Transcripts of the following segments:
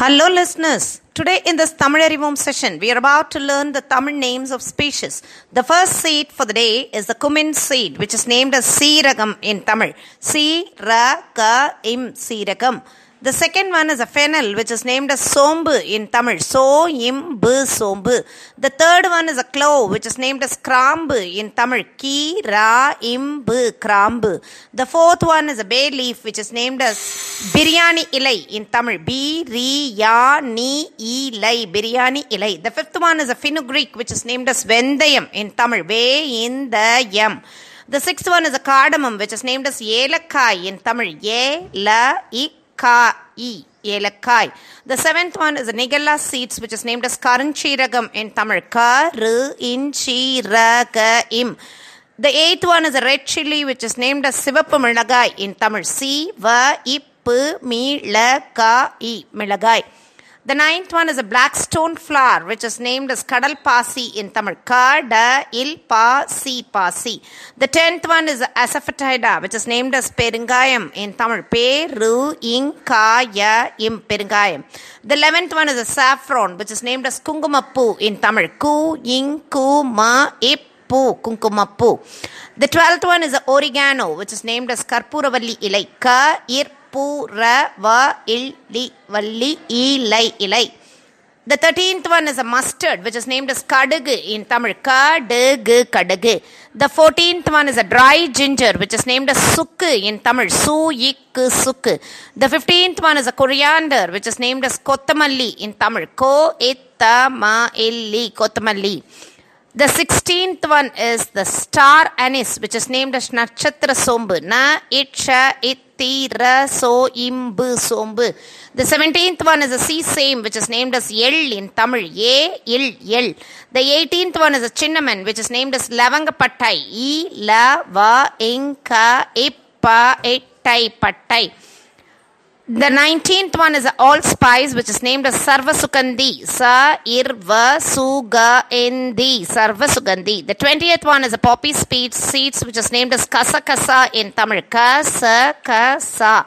Hello, listeners. Today, in this Tamil Arivom session, we are about to learn the Tamil names of species. The first seed for the day is the cumin seed, which is named as Siragam in Tamil. Siragam, Siragam. The second one is a fennel, which is named as sombu in Tamil. So, im, bu, sombu. The third one is a clove, which is named as krambu in Tamil. Ki, ra, im, bu, krambu. The fourth one is a bay leaf, which is named as biryani ilai in Tamil B ரி யா நீ இலை பிரியாணி இலை the fifth one is a fenugreek which is named as vendhayam in Tamil வே இந்த எம் the sixth one is a cardamom which is named as elakkai in Tamil ஏ ல இ கா இ elakkai the seventh one is nigella seeds which is named as karunjeeragam in Tamil க ரு இன் சீரக இம் the eighth one is a red chilli which is named as சிவப்பு மிளகாய் இன் தமிழ் சி வ இ சோம்பு மீளகாய் மிளகாய் The ninth one is a black stone flower, which is named as kadal pasi in Tamil. Kada il pasi pasi. The tenth one is asafoetida, which is named as perungayam in Tamil. Peru inkaya im perungayam. The eleventh one is a saffron, which is named as kungumappu in Tamil. Ku inku ma ip பூ kungumapoo the twelfth one is oregano which is named as karpooravalli ilai க இர் பூ ர வா இல் D வள்ளி ஈலை இலை the thirteenth one is a mustard which is named is kadugu in Tamil kadugu kadugu the fourteenth one is a dry ginger which is named is sukku in Tamil சூ இக்கு sukku the fifteenth one is a coriander which is named is kothamalli in Tamil கோ இத்த ம இல்லி கொத்தமல்லி The 16th one is the star anise, which is named as Nakshatra Sombu. Na, Itcha, Itti, So, Imbu, Sombu. The 17th one is a sea same, which is named as Yel in Tamil. Ye, Il, Yel. The 18th one is a Chinnaman, which is named as Lavanga Pattai. E, La, Va, Inka, Ippa, Ittai, Pattai. The 19th one is allspice, which is named as sa Sarvasugandhi. Sarvasugandhi. Sarvasugandhi. The 20th one is a poppy seeds, which is named as Kasakasa in Tamil. Kasakasa.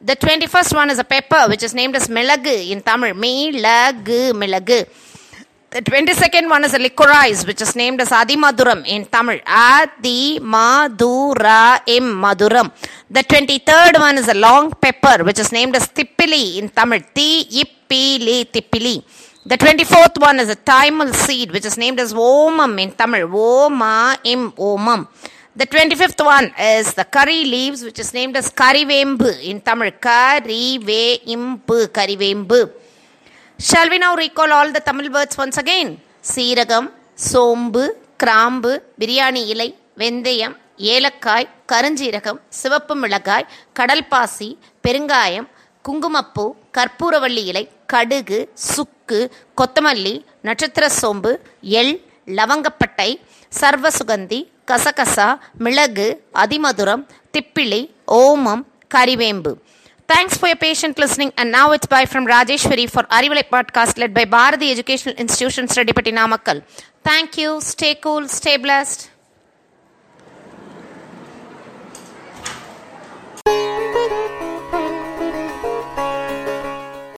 The 21st one is a pepper, which is named as Milagu in Tamil. Milagu. Milagu. The 22nd one is a licorice, which is named as Adi Maduram in Tamil. Adimaduraim Maduram. The 23rd one is a long pepper, which is named as Tippili in Tamil. ti Tippili. The 24th one is a Tamil seed, which is named as Omam in Tamil. Oma im Omam. The 25th one is the curry leaves, which is named as Karivembu in Tamil. Karivembu, Karivembu. Shall we now recall all the Tamil words once again சீரகம் சோம்பு கிராம்பு பிரியாணி இலை வெந்தயம் ஏலக்காய் கருஞ்சீரகம் சிவப்பு மிளகாய் கடல்பாசி பெருங்காயம் குங்குமப்பூ கற்பூரவள்ளி இலை கடுகு சுக்கு கொத்தமல்லி நட்சத்திர சோம்பு எள் லவங்கப்பட்டை சர்வ சுகந்தி கசகசா மிளகு அதிமதுரம் திப்பிலி ஓமம் கறிவேம்பு Thanks for your patient listening. And now it's bye from Rajeshwari for Arivalai podcast led by Bharati Educational Institution, Sredipati Namakkal. Thank you. Stay cool. Stay blessed.